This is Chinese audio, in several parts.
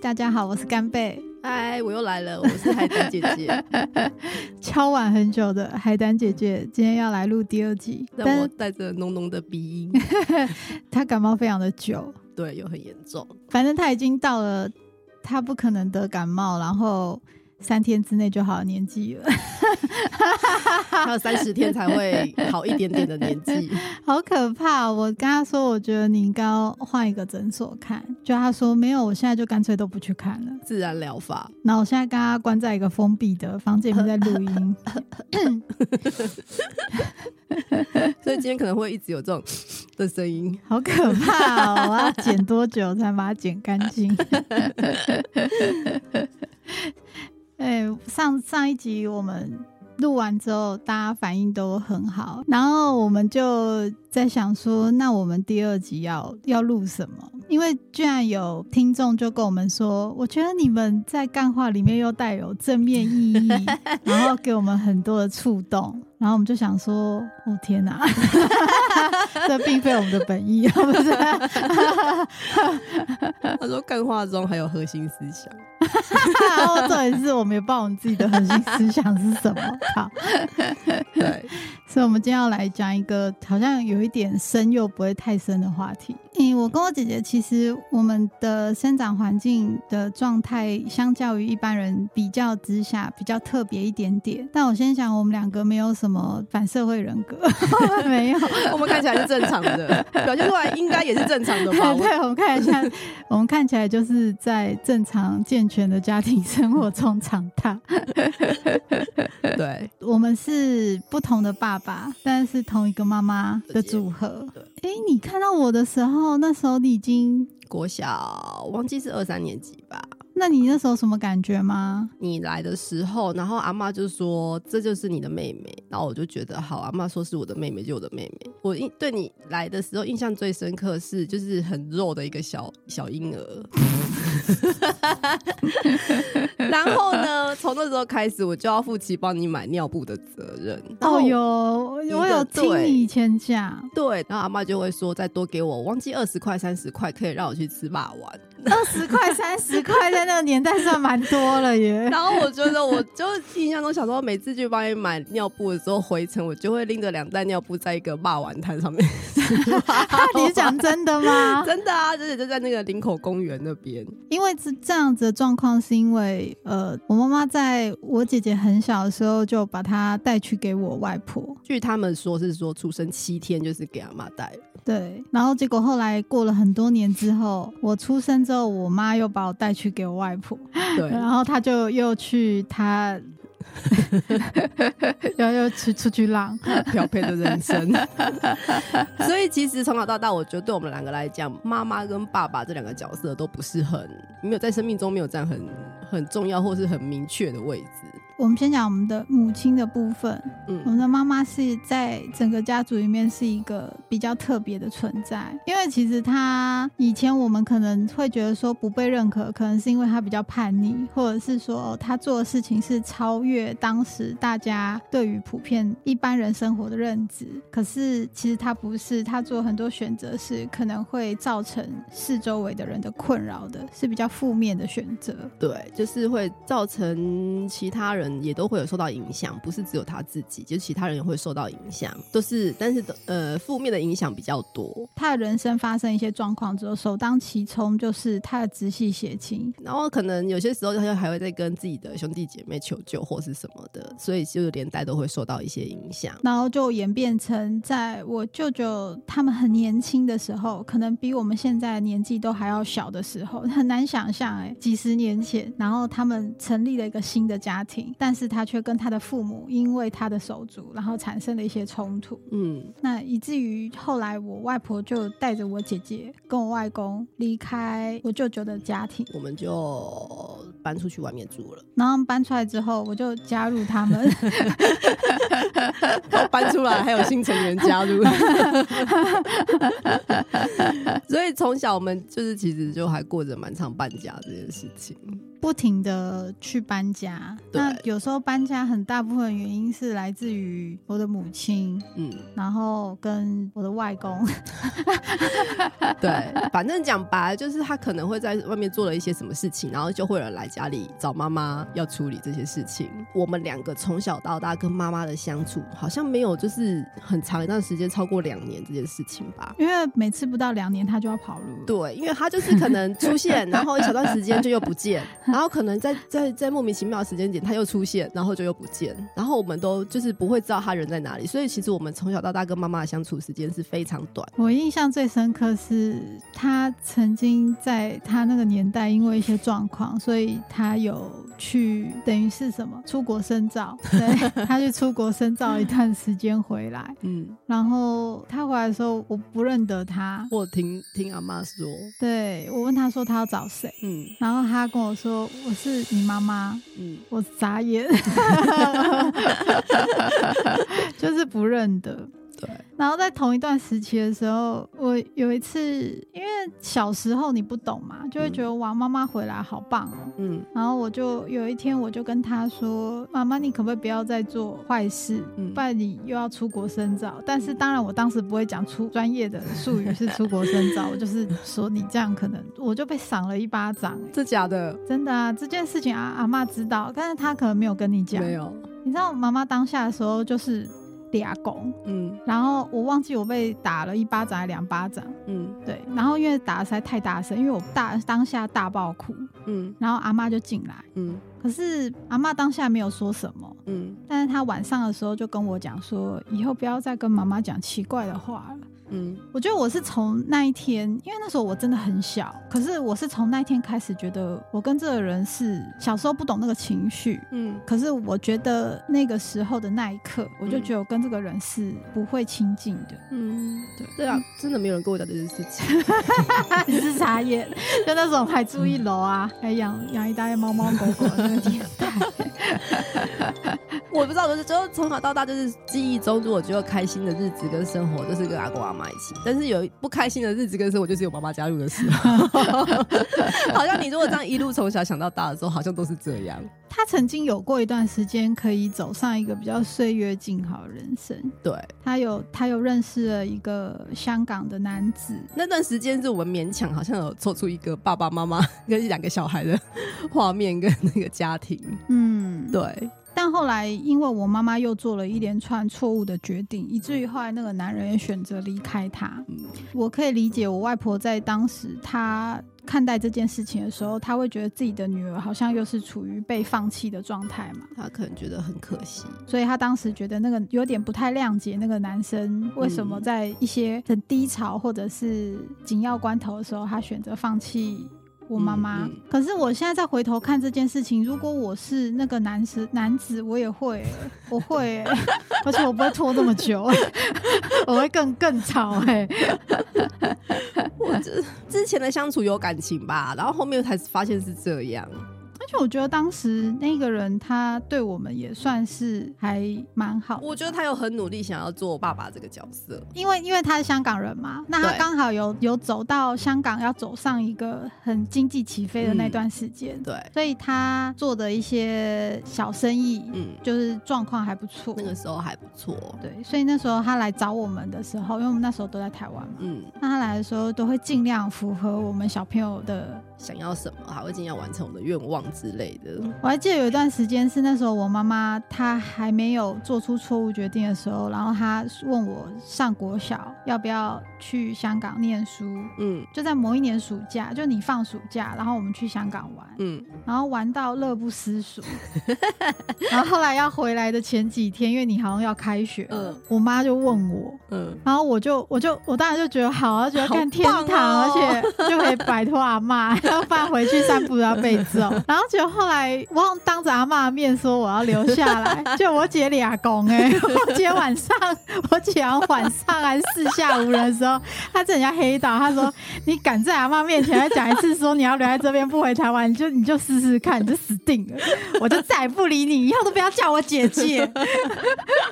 大家好，我是干贝。嗨，我又来了，我是海胆姐姐。敲碗很久的海胆姐姐，今天要来录第二集，但我带着浓浓的鼻音。她感冒非常的久，对，又很严重。反正她已经到了，她不可能得感冒，然后。三天之内就好年纪了，还有三十天才会好一点点的年纪，好可怕！我跟他说，我觉得你应该换一个诊所看，就他说没有，我现在就干脆都不去看了，自然疗法。那我现在跟他关在一个封闭的房间里面在录音，所以今天可能会一直有这种 的声音，好可怕！我要剪多久才把它剪干净？哎，上上一集我们录完之后，大家反应都很好，然后我们就在想说，那我们第二集要要录什么？因为居然有听众就跟我们说，我觉得你们在干话里面又带有正面意义，然后给我们很多的触动。然后我们就想说，哦天哪，这并非我们的本意，不是？他说干话中还有核心思想，然后重点是我们也不知道我们自己的核心思想是什么。好，对，所以我们今天要来讲一个好像有一点深又不会太深的话题。嗯，我跟我姐姐其实我们的生长环境的状态，相较于一般人比较之下比较特别一点点。但我先想，我们两个没有什么反社会人格，没有，我们看起来是正常的，表现出来应该也是正常的吧？对，我们看一下，我们看起来就是在正常健全的家庭生活中长大。对，我们是不同的爸爸，但是同一个妈妈的组合。哎，你看到我的时候，那时候你已经国小，忘记是二三年级吧？那你那时候什么感觉吗？你来的时候，然后阿妈就说这就是你的妹妹，然后我就觉得好，阿妈说是我的妹妹就我的妹妹。我印对你来的时候印象最深刻是就是很肉的一个小小婴儿。然后呢，从那时候开始，我就要负起帮你买尿布的责任。哦有，我有听你以前讲，对，然后阿妈就会说再多给我，忘记二十块三十块可以让我去吃霸王。二十块三十块在那个年代算蛮多了耶。然后我觉得，我就印象中小时候每次去帮你买尿布的时候，回程我就会拎着两袋尿布在一个霸王滩上面。你是讲真的吗？真的啊，而且就在那个林口公园那边。因为是这样子的状况，是因为呃，我妈妈在我姐姐很小的时候就把她带去给我外婆。据他们说是说出生七天就是给阿妈带了。对，然后结果后来过了很多年之后，我出生之后，我妈又把我带去给我外婆。对，然后她就又去她。要要去出去浪，漂配的人生。所以其实从小到大，我觉得对我们两个来讲，妈妈跟爸爸这两个角色都不是很没有在生命中没有占很很重要或是很明确的位置。我们先讲我们的母亲的部分。嗯，我们的妈妈是在整个家族里面是一个比较特别的存在，因为其实她以前我们可能会觉得说不被认可，可能是因为她比较叛逆，或者是说她做的事情是超越当时大家对于普遍一般人生活的认知。可是其实她不是，她做很多选择是可能会造成四周围的人的困扰的，是比较负面的选择。对，就是会造成其他人。也都会有受到影响，不是只有他自己，就其他人也会受到影响，都是，但是呃，负面的影响比较多。他的人生发生一些状况之后，首当其冲就是他的直系血亲，然后可能有些时候他就还会在跟自己的兄弟姐妹求救或是什么的，所以就连带都会受到一些影响。然后就演变成，在我舅舅他们很年轻的时候，可能比我们现在年纪都还要小的时候，很难想象哎，几十年前，然后他们成立了一个新的家庭，但是他却跟他的父母因为他的手足，然后产生了一些冲突。嗯，那以至于后来我外婆就带着我姐姐跟我外公离开我舅舅的家庭，我们就搬出去外面住了。然后搬出来之后，我就加入他们。搬出来还有新成员加入，所以从小我们就是其实就还过着蛮常搬家这件事情。不停的去搬家。那有时候搬家很大部分原因是来自于我的母亲，嗯，然后跟我的外公。对，反正讲白了就是他可能会在外面做了一些什么事情，然后就会有人来家里找妈妈要处理这些事情。我们两个从小到大跟妈妈的相处好像没有就是很长一段时间超过两年这件事情吧？因为每次不到两年他就要跑路。对，因为他就是可能出现，然后一小段时间就又不见，然后可能在在在莫名其妙的时间点他又出现，然后就又不见，然后我们都就是不会知道他人在哪里。所以其实我们从小到大跟妈妈的相处时间是非常短。我印象最深刻是他曾经在他那个年代因为一些状况，所以他有去等于是什么出国深造，对他去出国深造一段时间回来，嗯，然后他回来的时候我不认得他，我听听阿妈说，对我问他说他要找谁，嗯，然后他跟我说我是你妈妈，嗯，我眨眼，就是不认得。对，然后在同一段时期的时候，我有一次，因为小时候你不懂嘛，就会觉得哇，妈妈回来好棒哦，嗯，然后我就有一天我就跟他说，妈妈，你可不可以不要再做坏事，嗯不然你又要出国深造。但是当然，我当时不会讲出专业的术语是出国深造，我就是说你这样可能我就被赏了一巴掌。这假的？真的啊，这件事情阿，阿妈知道，但是她可能没有跟你讲。没有，你知道妈妈当下的时候就是。俩拱，嗯，然后我忘记我被打了一巴掌还两巴掌，嗯，对，然后因为打的实在太大声，因为我大当下大爆哭，嗯，然后阿妈就进来，嗯，可是阿妈当下没有说什么，嗯，但是她晚上的时候就跟我讲说，以后不要再跟妈妈讲奇怪的话了。嗯，我觉得我是从那一天，因为那时候我真的很小，可是我是从那一天开始觉得我跟这个人是小时候不懂那个情绪，嗯，可是我觉得那个时候的那一刻，我就觉得我跟这个人是不会亲近的，嗯，对，对啊，真的没有人跟我讲这件事情，你是傻眼，就那种还住一楼啊，还养养一大堆猫猫狗狗的那个年代。我不知道，就是就从小到大就是记忆中，如果觉得开心的日子跟生活，就是跟阿公阿妈一起；但是有不开心的日子跟生活，就是有妈妈加入的时候。好像你如果这样一路从小想到大的时候，好像都是这样。他曾经有过一段时间可以走上一个比较岁月静好的人生。对他有他有认识了一个香港的男子，那段时间是我们勉强好像有凑出一个爸爸妈妈跟两个小孩的画面跟那个家庭。嗯，对。但后来，因为我妈妈又做了一连串错误的决定，以至于后来那个男人也选择离开她。我可以理解我外婆在当时她看待这件事情的时候，她会觉得自己的女儿好像又是处于被放弃的状态嘛。她可能觉得很可惜，所以她当时觉得那个有点不太谅解那个男生为什么在一些很低潮或者是紧要关头的时候，他选择放弃。我妈妈，可是我现在再回头看这件事情，如果我是那个男子男子，我也会，我会，而且我不会拖这么久，我会更更吵哎。我之之前的相处有感情吧，然后后面才发现是这样。就我觉得当时那个人他对我们也算是还蛮好。我觉得他有很努力想要做爸爸这个角色，因为因为他是香港人嘛，那他刚好有有走到香港要走上一个很经济起飞的那段时间，对，所以他做的一些小生意，嗯，就是状况还不错。那个时候还不错，对，所以那时候他来找我们的时候，因为我们那时候都在台湾嘛，嗯，那他来的时候都会尽量符合我们小朋友的。想要什么，还会尽量完成我的愿望之类的。我还记得有一段时间是那时候我妈妈她还没有做出错误决定的时候，然后她问我上国小要不要去香港念书。嗯，就在某一年暑假，就你放暑假，然后我们去香港玩。嗯，然后玩到乐不思蜀。然后后来要回来的前几天，因为你好像要开学，嗯，我妈就问我，嗯，然后我就我就我当然就觉得好，觉得看天堂，而且就可以摆脱阿妈。要搬回去散步要被揍，然后结果后来我当着阿妈的面说我要留下来，就我姐俩公哎，我今天晚上我姐晚上还是四下无人的时候，她人家黑道，她说你敢在阿妈面前再讲一次说你要留在这边不回台湾，你就你就试试看，你就死定了，我就再也不理你，以后都不要叫我姐姐，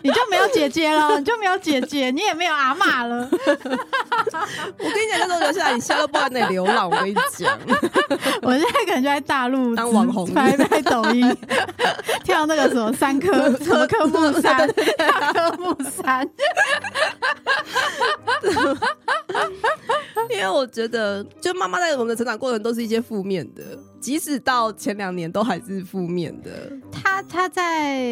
你就没有姐姐了，你就没有姐姐，你也没有阿妈了。我跟你讲，那时候留下来，你下都不在那里流浪，我跟你讲。我现在感觉在大陆当网红，拍拍抖音，跳那个什么三科 什么科目三，科目三。因为我觉得，就妈妈在我们的成长过程都是一些负面的，即使到前两年都还是负面的。他他在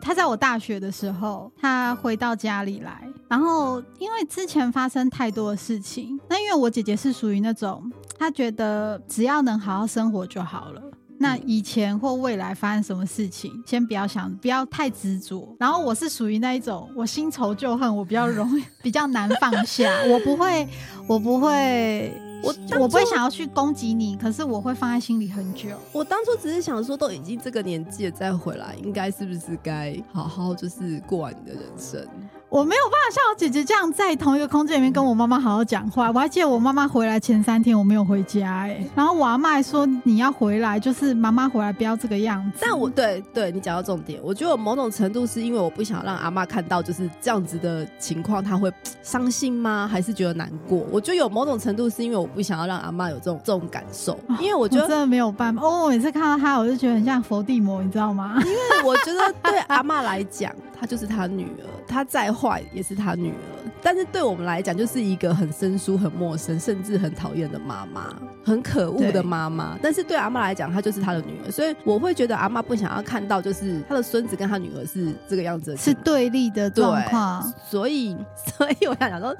他在我大学的时候，他回到家里来，然后因为之前发生太多的事情，那因为我姐姐是属于那种，她觉得只要能好好生活就好了。那以前或未来发生什么事情，先不要想，不要太执着。然后我是属于那一种，我新仇旧恨，我比较容易，比较难放下。我不会，我不会，我我不会想要去攻击你，可是我会放在心里很久。我当初只是想说，都已经这个年纪了，再回来，应该是不是该好好就是过完你的人生？我没有办法像我姐姐这样在同一个空间里面跟我妈妈好好讲话。我还记得我妈妈回来前三天我没有回家，哎，然后我阿妈还说你要回来，就是妈妈回来不要这个样子。但我对对你讲到重点，我觉得某种程度是因为我不想让阿妈看到就是这样子的情况，她会伤心吗？还是觉得难过？我觉得有某种程度是因为我不想要让阿妈有这种这种感受，因为我觉得真的没有办法。哦，我每次看到她，我就觉得很像佛地魔，你知道吗？因 为我觉得对阿妈来讲，她就是她女儿，她再坏也。是他女儿，但是对我们来讲，就是一个很生疏、很陌生，甚至很讨厌的妈妈，很可恶的妈妈。但是对阿妈来讲，她就是她的女儿，所以我会觉得阿妈不想要看到，就是她的孙子跟她女儿是这个样子，是对立的状况。所以，所以我想讲说，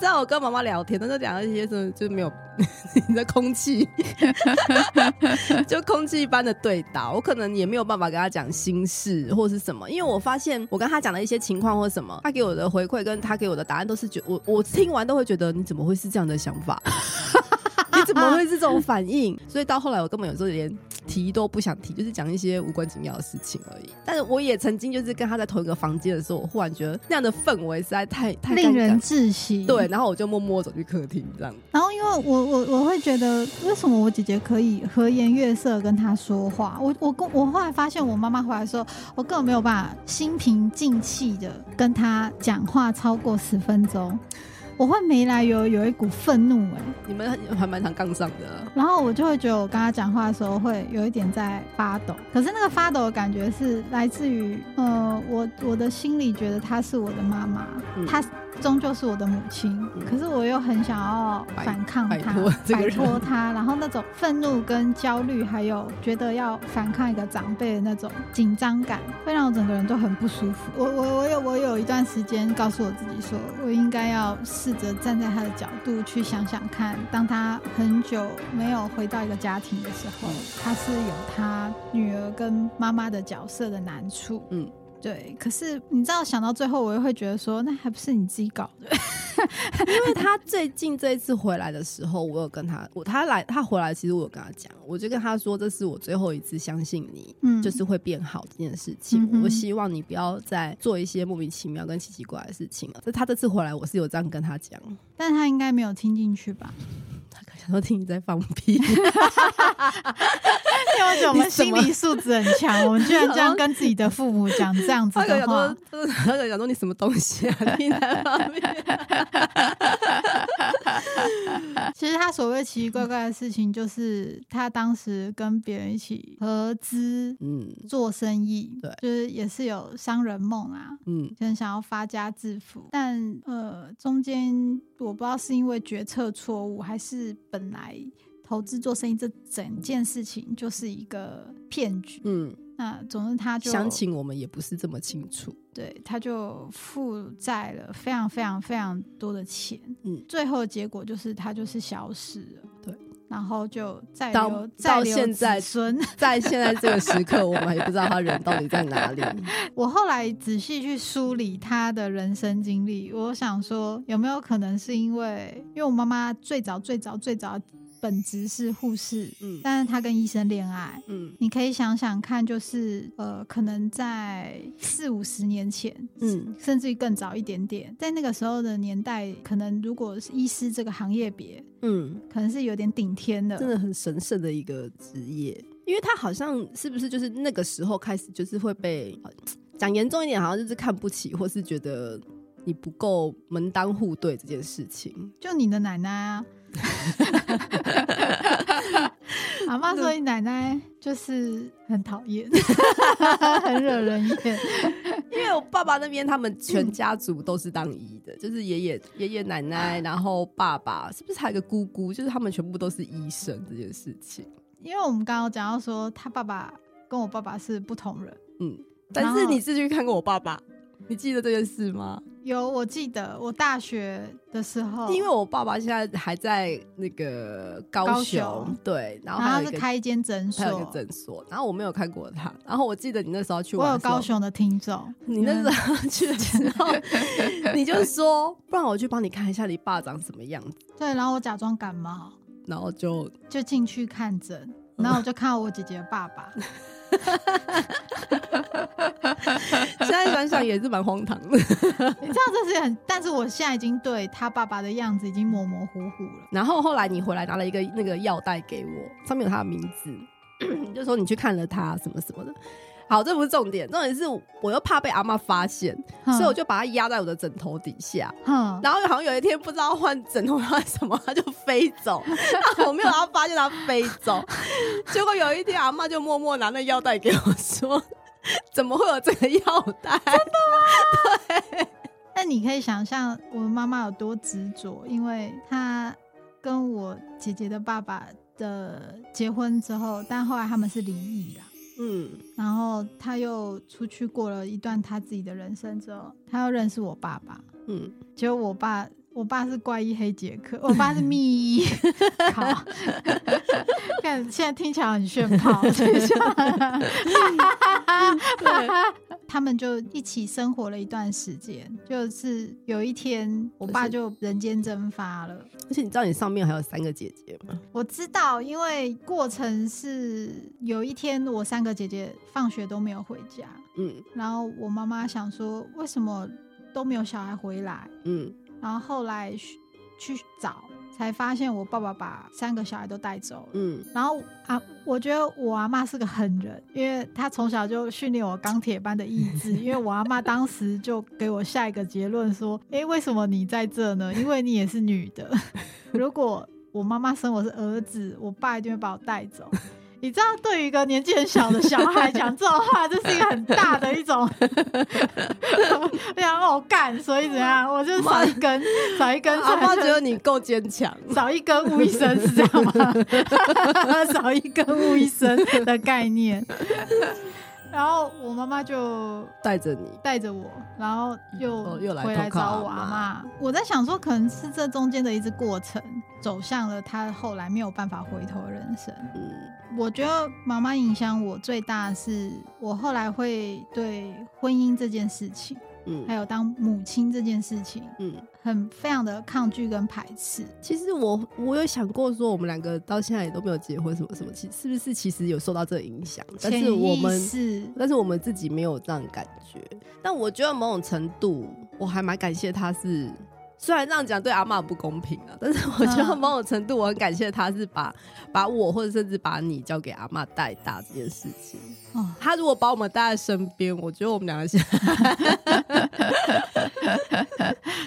虽然我跟妈妈聊天，但是讲一些什么就没有 你的空气，就空气一般的对答，我可能也没有办法跟他讲心事或是什么，因为我发现我跟他讲的一些情况或什么，他给我的回。回馈跟他给我的答案都是觉我我听完都会觉得你怎么会是这样的想法？你怎么会是这种反应？所以到后来我根本有时候连提都不想提，就是讲一些无关紧要的事情而已。但是我也曾经就是跟他在同一个房间的时候，我忽然觉得那样的氛围实在太太令人窒息。对，然后我就默默走去客厅这样。然后因为我我我会觉得，为什么我姐姐可以和颜悦色跟他说话？我我跟我后来发现，我妈妈回来的时候，我根本没有办法心平静气的跟他讲话超过十分钟。我会没来由有一股愤怒哎，你们还蛮常杠上的，然后我就会觉得我跟他讲话的时候会有一点在发抖，可是那个发抖的感觉是来自于呃我我的心里觉得她是我的妈妈，她。终究是我的母亲，可是我又很想要反抗他，摆脱他，然后那种愤怒跟焦虑，还有觉得要反抗一个长辈的那种紧张感，会让我整个人都很不舒服。我我我有我有一段时间告诉我自己说，我应该要试着站在他的角度去想想看，当他很久没有回到一个家庭的时候，他是有他女儿跟妈妈的角色的难处。嗯。对，可是你知道，想到最后，我又会觉得说，那还不是你自己搞的？因为他最近这一次回来的时候，我有跟他，我他来他回来，其实我有跟他讲，我就跟他说，这是我最后一次相信你，嗯，就是会变好这件事情。我希望你不要再做一些莫名其妙跟奇奇怪怪的事情了。这他这次回来，我是有这样跟他讲，但他应该没有听进去吧？想说听你在放屁，因为我们心理素质很强，我们居然这样跟自己的父母讲这样子的话，他在讲说你什么东西啊？你在放屁。其实他所谓奇奇怪怪的事情，就是他当时跟别人一起合资，嗯，做生意，对，就是也是有商人梦啊，嗯，就很想要发家致富，但呃，中间我不知道是因为决策错误，还是本来投资做生意这整件事情就是一个骗局，嗯。那总之，他就详情我们也不是这么清楚。对，他就负债了非常非常非常多的钱。嗯，最后结果就是他就是消失了。对，然后就再留再留现在孙，在现在这个时刻，我们也不知道他人到底在哪里。我后来仔细去梳理他的人生经历，我想说有没有可能是因为，因为我妈妈最早最早最早。本职是护士，嗯，但是他跟医生恋爱，嗯，你可以想想看，就是呃，可能在四五十年前，嗯，甚至于更早一点点，在那个时候的年代，可能如果是医师这个行业别，嗯，可能是有点顶天的，真的很神圣的一个职业，因为他好像是不是就是那个时候开始，就是会被讲严重一点，好像就是看不起，或是觉得你不够门当户对这件事情，就你的奶奶啊。阿妈说你奶奶就是很讨厌，很惹人厌。因为我爸爸那边他们全家族都是当医的，就是爷爷、爷爷奶奶，然后爸爸是不是还有个姑姑？就是他们全部都是医生这件事情。因为我们刚刚讲到说，他爸爸跟我爸爸是不同人，嗯，但是你是去看过我爸爸，你记得这件事吗？有，我记得我大学的时候，因为我爸爸现在还在那个高雄，对，然后他是开一间诊所，一个诊所，然后我没有看过他，然后我记得你那时候去，我有高雄的听众，你那时候去的时候，你就说，不然我去帮你看一下你爸长什么样子，对，然后我假装感冒，然后就就进去看诊，然后我就看到我姐姐的爸爸。现在想想也是蛮荒唐的，你知道这是很，但是我现在已经对他爸爸的样子已经模模糊糊了。然后后来你回来拿了一个那个药袋给我，上面有他的名字，就说你去看了他什么什么的。好，这不是重点，重点是我又怕被阿妈发现，所以我就把它压在我的枕头底下。然后好像有一天不知道换枕头换什么，它就飞走。我没有让他发现它飞走，结果有一天阿妈就默默拿那腰带给我说：“怎么会有这个腰带？” 真的吗？对。那你可以想象我们妈妈有多执着，因为她跟我姐姐的爸爸的结婚之后，但后来他们是离异的。嗯，然后他又出去过了一段他自己的人生之后，他又认识我爸爸。嗯，结果我爸，我爸是怪异黑杰克，我爸是密医。好，看现在听起来很炫炮。他们就一起生活了一段时间，就是有一天，我爸就人间蒸发了。而且你知道你上面还有三个姐姐吗？我知道，因为过程是有一天我三个姐姐放学都没有回家，嗯，然后我妈妈想说为什么都没有小孩回来，嗯，然后后来去找。才发现我爸爸把三个小孩都带走了。嗯，然后啊，我觉得我阿妈是个狠人，因为她从小就训练我钢铁般的意志。因为我阿妈当时就给我下一个结论说：“哎，为什么你在这呢？因为你也是女的。如果我妈妈生我是儿子，我爸一定会把我带走。”你知道，对于一个年纪很小的小孩讲这种话，这是一个很大的一种，非常好干。所以怎样，我就少一根，少一根。阿妈觉得你够坚强，少一根误一生是这样吗？少一根误一生的概念。然后我妈妈就带着你，带着我，然后又又来回来找我阿妈。我在想说，可能是这中间的一次过程，走向了他后来没有办法回头的人生。嗯，我觉得妈妈影响我最大是，我后来会对婚姻这件事情。嗯，还有当母亲这件事情，嗯，很非常的抗拒跟排斥。其实我我有想过说，我们两个到现在也都没有结婚，什么什么，其是不是其实有受到这个影响？但是我们是，但是我们自己没有这样感觉。但我觉得某种程度，我还蛮感谢他是。虽然这样讲对阿妈不公平啊，但是我觉得某种程度我很感谢他是把把我或者甚至把你交给阿妈带大这件事情。哦，他如果把我们带在身边，我觉得我们两个现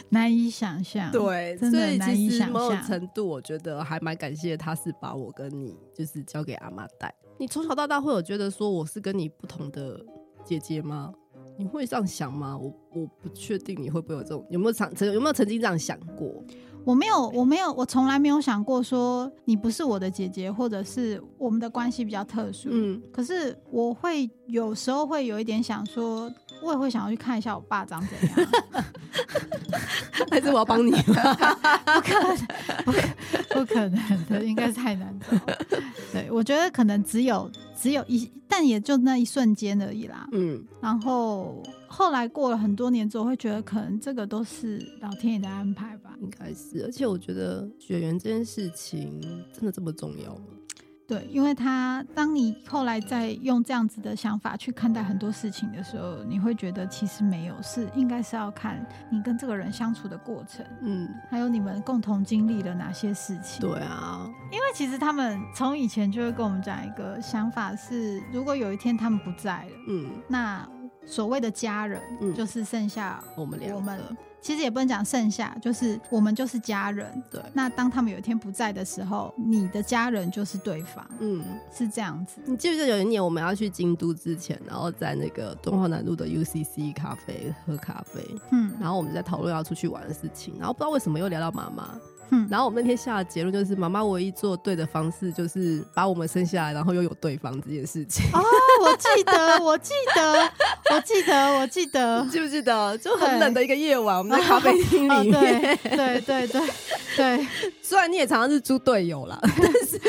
难以想象。对，所以其实某种程度我觉得还蛮感谢他是把我跟你就是交给阿妈带。你从小到大会有觉得说我是跟你不同的姐姐吗？你会这样想吗？我我不确定你会不会有这种有没有曾曾有没有曾经这样想过？我没有，我没有，我从来没有想过说你不是我的姐姐，或者是我们的关系比较特殊。嗯，可是我会有时候会有一点想说，我也会想要去看一下我爸长怎样。还是我要帮你？不可能，不不可能的，应该太难找。对，我觉得可能只有。只有一，但也就那一瞬间而已啦。嗯，然后后来过了很多年之后，会觉得可能这个都是老天爷的安排吧。应该是，而且我觉得血缘这件事情真的这么重要吗？对，因为他当你后来再用这样子的想法去看待很多事情的时候，你会觉得其实没有，是应该是要看你跟这个人相处的过程，嗯，还有你们共同经历了哪些事情。对啊，因为其实他们从以前就会跟我们讲一个想法是，如果有一天他们不在了，嗯，那所谓的家人，就是剩下我们两我们。其实也不能讲剩下，就是我们就是家人。对。那当他们有一天不在的时候，你的家人就是对方。嗯，是这样子。你记不记得有一年我们要去京都之前，然后在那个敦化南路的 UCC 咖啡喝咖啡。嗯。然后我们在讨论要出去玩的事情，然后不知道为什么又聊到妈妈。嗯。然后我们那天下的结论就是，妈妈唯一做对的方式就是把我们生下来，然后又有对方这件事情。哦，我记得，我记得，我记得，我记得，记不记得？就很冷的一个夜晚，我们。在咖啡厅里面，对对对对，虽然你也常常是猪队友啦，但是，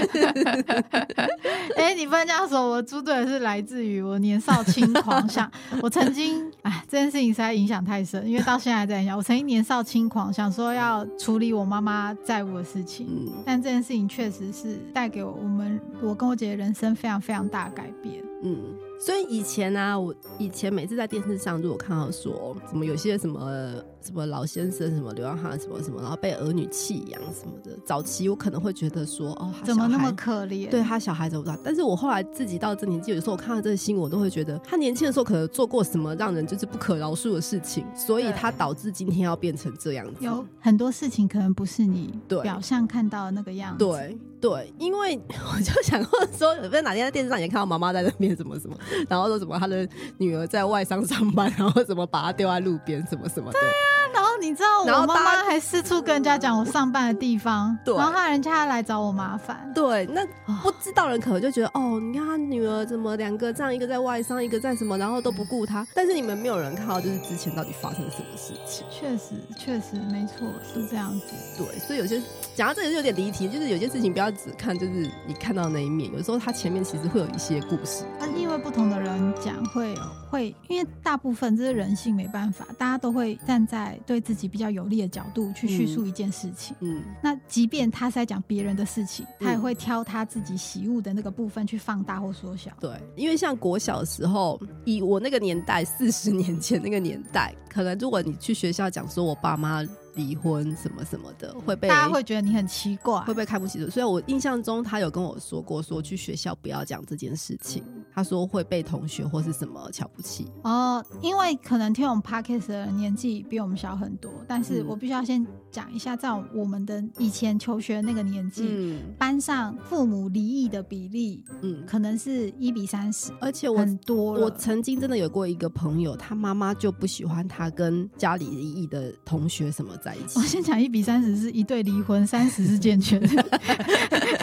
哎，你不能这样说，我猪队友是来自于我年少轻狂，想我曾经，哎，这件事情实在影响太深，因为到现在还在影响。我曾经年少轻狂，想说要处理我妈妈债务的事情，但这件事情确实是带给我我们我跟我姐姐人生非常非常大的改变。嗯。所以以前呢，我以前每次在电视上，如果看到说怎么有些什么什么老先生什么流浪汉什么什么，然后被儿女弃养什么的，早期我可能会觉得说哦，怎么那么可怜？对他小孩怎么着？但是我后来自己到这年纪，有时候我看到这个新闻，我都会觉得他年轻的时候可能做过什么让人就是不可饶恕的事情，所以他导致今天要变成这样子。有很多事情可能不是你表象看到的那个样子。对对，因为 我就想过说，有没有哪天在电视上也看到妈妈在那边什么什么？然后说什么他的女儿在外商上班，然后怎么把她丢在路边，什么什么的。对啊，然后你知道，我妈妈还四处跟人家讲我上班的地方，然后怕人家来找我麻烦。对，那不知道人可能就觉得哦，你看他女儿怎么两个这样，一个在外商，一个在什么，然后都不顾他。但是你们没有人看到，就是之前到底发生什么事情。确实，确实没错，是这样子。对，所以有些讲到这个就有点离题，就是有些事情不要只看就是你看到那一面，有时候他前面其实会有一些故事。那因为不同的人。讲会会，因为大部分这是人性，没办法，大家都会站在对自己比较有利的角度去叙述一件事情。嗯，那即便他是在讲别人的事情，他也会挑他自己喜恶的那个部分去放大或缩小。对，因为像国小的时候，以我那个年代，四十年前那个年代，可能如果你去学校讲说我爸妈。离婚什么什么的会被大家会觉得你很奇怪，会被看不起的。所以我印象中他有跟我说过，说去学校不要讲这件事情。他说会被同学或是什么瞧不起。哦，因为可能听我们 podcast 的年纪比我们小很多，但是我必须要先讲一下，在我们的以前求学那个年纪，班上父母离异的比例，嗯，可能是一比三十，而且我很多。我曾经真的有过一个朋友，他妈妈就不喜欢他跟家里离异的同学什么。在一起。我先讲一比三十是一对离婚，三十是健全。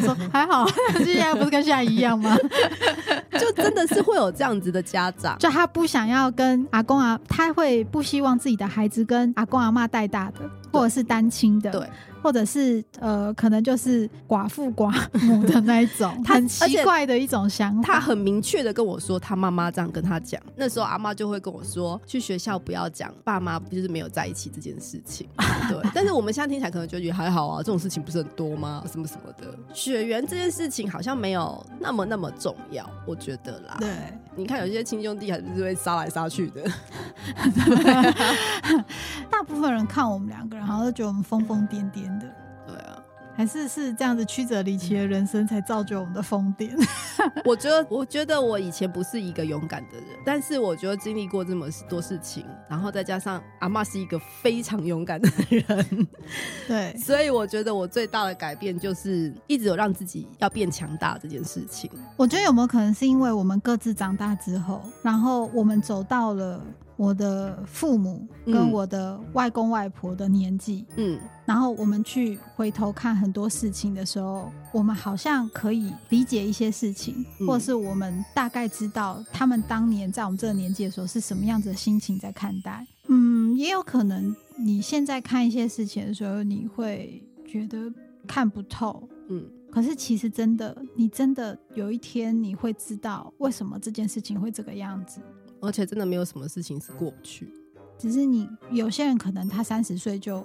说 还好，现在不是跟现在一样吗？就真的是会有这样子的家长，就他不想要跟阿公啊，他会不希望自己的孩子跟阿公阿妈带大的，或者是单亲的。对。或者是呃，可能就是寡妇寡母的那一种，很奇怪的一种想法。他很明确的跟我说，他妈妈这样跟他讲。那时候阿妈就会跟我说，去学校不要讲爸妈就是没有在一起这件事情。对，但是我们现在听起来可能觉得还好啊，这种事情不是很多吗？什么什么的，血缘这件事情好像没有那么那么重要，我觉得啦。对，你看有些亲兄弟还是会杀来杀去的。大部分人看我们两个人，好像都觉得我们疯疯癫癫的。对啊，还是是这样子曲折离奇的人生才造就我们的疯癫。我觉得，我觉得我以前不是一个勇敢的人，但是我觉得经历过这么多事情，然后再加上阿妈是一个非常勇敢的人，对，所以我觉得我最大的改变就是一直有让自己要变强大这件事情。我觉得有没有可能是因为我们各自长大之后，然后我们走到了。我的父母跟我的外公外婆的年纪，嗯，然后我们去回头看很多事情的时候，我们好像可以理解一些事情，或者是我们大概知道他们当年在我们这个年纪的时候是什么样子的心情在看待。嗯，也有可能你现在看一些事情的时候，你会觉得看不透，嗯，可是其实真的，你真的有一天你会知道为什么这件事情会这个样子。而且真的没有什么事情是过不去，只是你有些人可能他三十岁就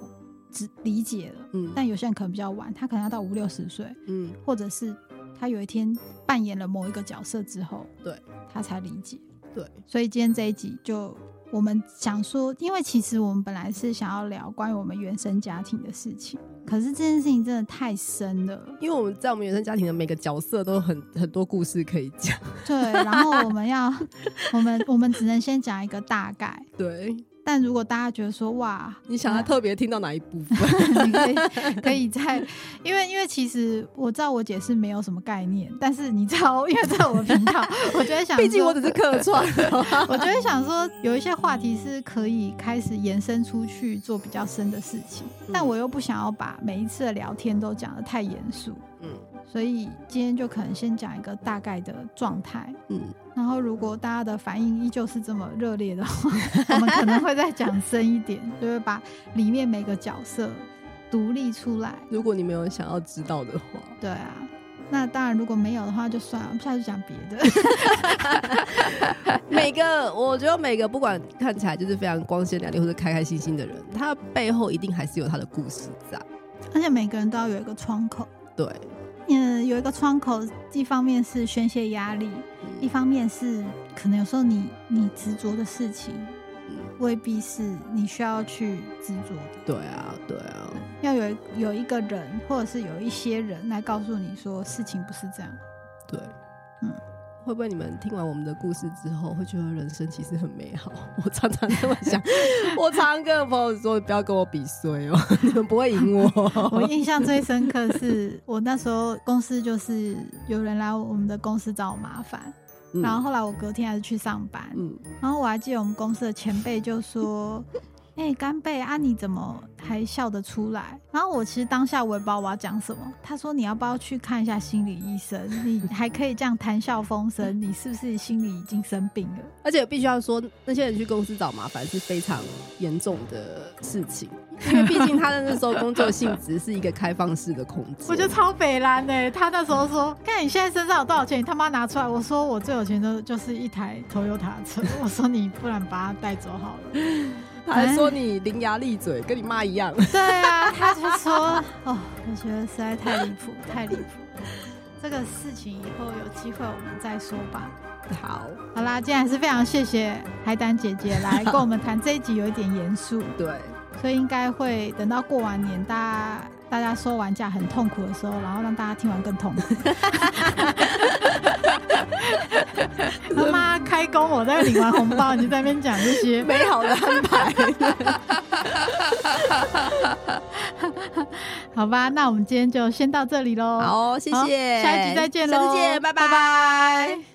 只理解了，嗯，但有些人可能比较晚，他可能要到五六十岁，嗯，或者是他有一天扮演了某一个角色之后，对，他才理解，对，所以今天这一集就我们想说，因为其实我们本来是想要聊关于我们原生家庭的事情，可是这件事情真的太深了，因为我们在我们原生家庭的每个角色都很 很多故事可以讲。对，然后我们要，我们我们只能先讲一个大概。对。但如果大家觉得说哇，你想要特别听到哪一部分？你可以可以在，因为因为其实我知道我姐是没有什么概念，但是你知道，因为在我频道，我觉得想，毕竟我只是客串，我觉得想说有一些话题是可以开始延伸出去做比较深的事情，但我又不想要把每一次的聊天都讲的太严肃，嗯。所以今天就可能先讲一个大概的状态，嗯，然后如果大家的反应依旧是这么热烈的话，我们可能会再讲深一点，就会把里面每个角色独立出来。如果你没有想要知道的话，对啊，那当然如果没有的话就算了，我们下次讲别的。每个我觉得每个不管看起来就是非常光鲜亮丽或者开开心心的人，他背后一定还是有他的故事在，而且每个人都要有一个窗口，对。嗯，有一个窗口，一方面是宣泄压力，一方面是可能有时候你你执着的事情，未必是你需要去执着的。对啊，对啊，要有有一个人，或者是有一些人来告诉你说事情不是这样。对，嗯。会不会你们听完我们的故事之后，会觉得人生其实很美好？我常常这么想。我常跟朋友说，不要跟我比衰哦，你们不会赢我。我印象最深刻是我那时候公司就是有人来我们的公司找我麻烦，然后后来我隔天还是去上班，嗯，然后我还记得我们公司的前辈就说。哎，干贝啊，你怎么还笑得出来？然后我其实当下我也不知道我要讲什么。他说：“你要不要去看一下心理医生？你还可以这样谈笑风生，你是不是心里已经生病了？”而且必须要说，那些人去公司找麻烦是非常严重的事情，因为毕竟他的那时候工作性质是一个开放式的空间。我觉得超北蓝的，他那时候说：“看你现在身上有多少钱，你他妈拿出来。”我说：“我最有钱的就是一台 Toyota 车。”我说：“你不然把它带走好了。”还说你伶牙俐嘴，跟你妈一样。对啊，他就说哦，我觉得实在太离谱，太离谱。这个事情以后有机会我们再说吧。好，好啦，今天还是非常谢谢海胆姐姐来跟我们谈这一集，有一点严肃。对，所以应该会等到过完年，大家大家收完假很痛苦的时候，然后让大家听完更痛苦。他妈开工，我在领完红包，你在那边讲这些 美好的安排。好吧，那我们今天就先到这里喽。好，谢谢，下一集再见喽，下次见，拜拜。